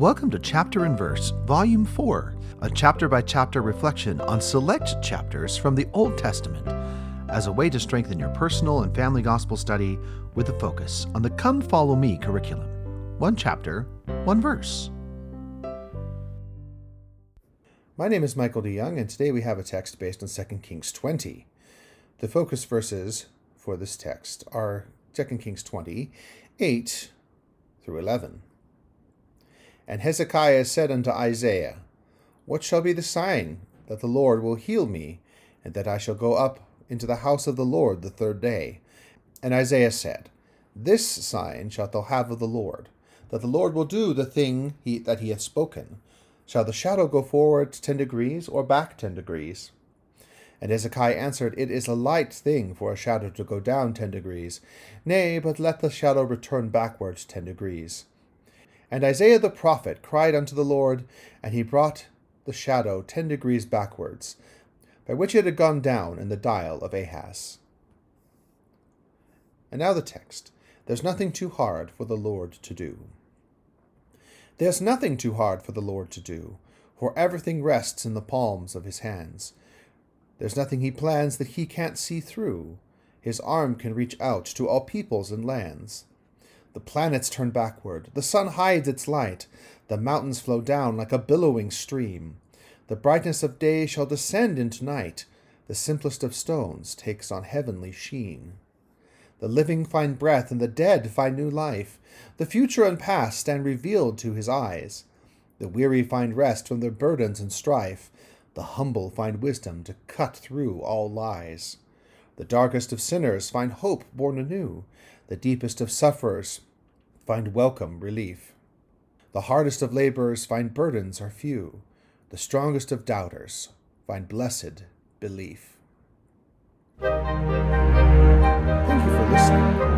Welcome to Chapter and Verse, Volume 4, a chapter by chapter reflection on select chapters from the Old Testament as a way to strengthen your personal and family gospel study with a focus on the Come Follow Me curriculum. One chapter, one verse. My name is Michael DeYoung, and today we have a text based on 2 Kings 20. The focus verses for this text are 2 Kings 20, 8 through 11. And Hezekiah said unto Isaiah, What shall be the sign that the Lord will heal me, and that I shall go up into the house of the Lord the third day? And Isaiah said, This sign shalt thou have of the Lord, that the Lord will do the thing he, that he hath spoken. Shall the shadow go forward ten degrees, or back ten degrees? And Hezekiah answered, It is a light thing for a shadow to go down ten degrees. Nay, but let the shadow return backwards ten degrees. And Isaiah the prophet cried unto the Lord, and he brought the shadow ten degrees backwards, by which it had gone down in the dial of Ahaz. And now the text. There's nothing too hard for the Lord to do. There's nothing too hard for the Lord to do, for everything rests in the palms of his hands. There's nothing he plans that he can't see through. His arm can reach out to all peoples and lands. The planets turn backward, the sun hides its light, the mountains flow down like a billowing stream. The brightness of day shall descend into night, the simplest of stones takes on heavenly sheen. The living find breath, and the dead find new life. The future and past stand revealed to his eyes. The weary find rest from their burdens and strife. The humble find wisdom to cut through all lies. The darkest of sinners find hope born anew. The deepest of sufferers find welcome relief. The hardest of laborers find burdens are few. The strongest of doubters find blessed belief. Thank you for listening.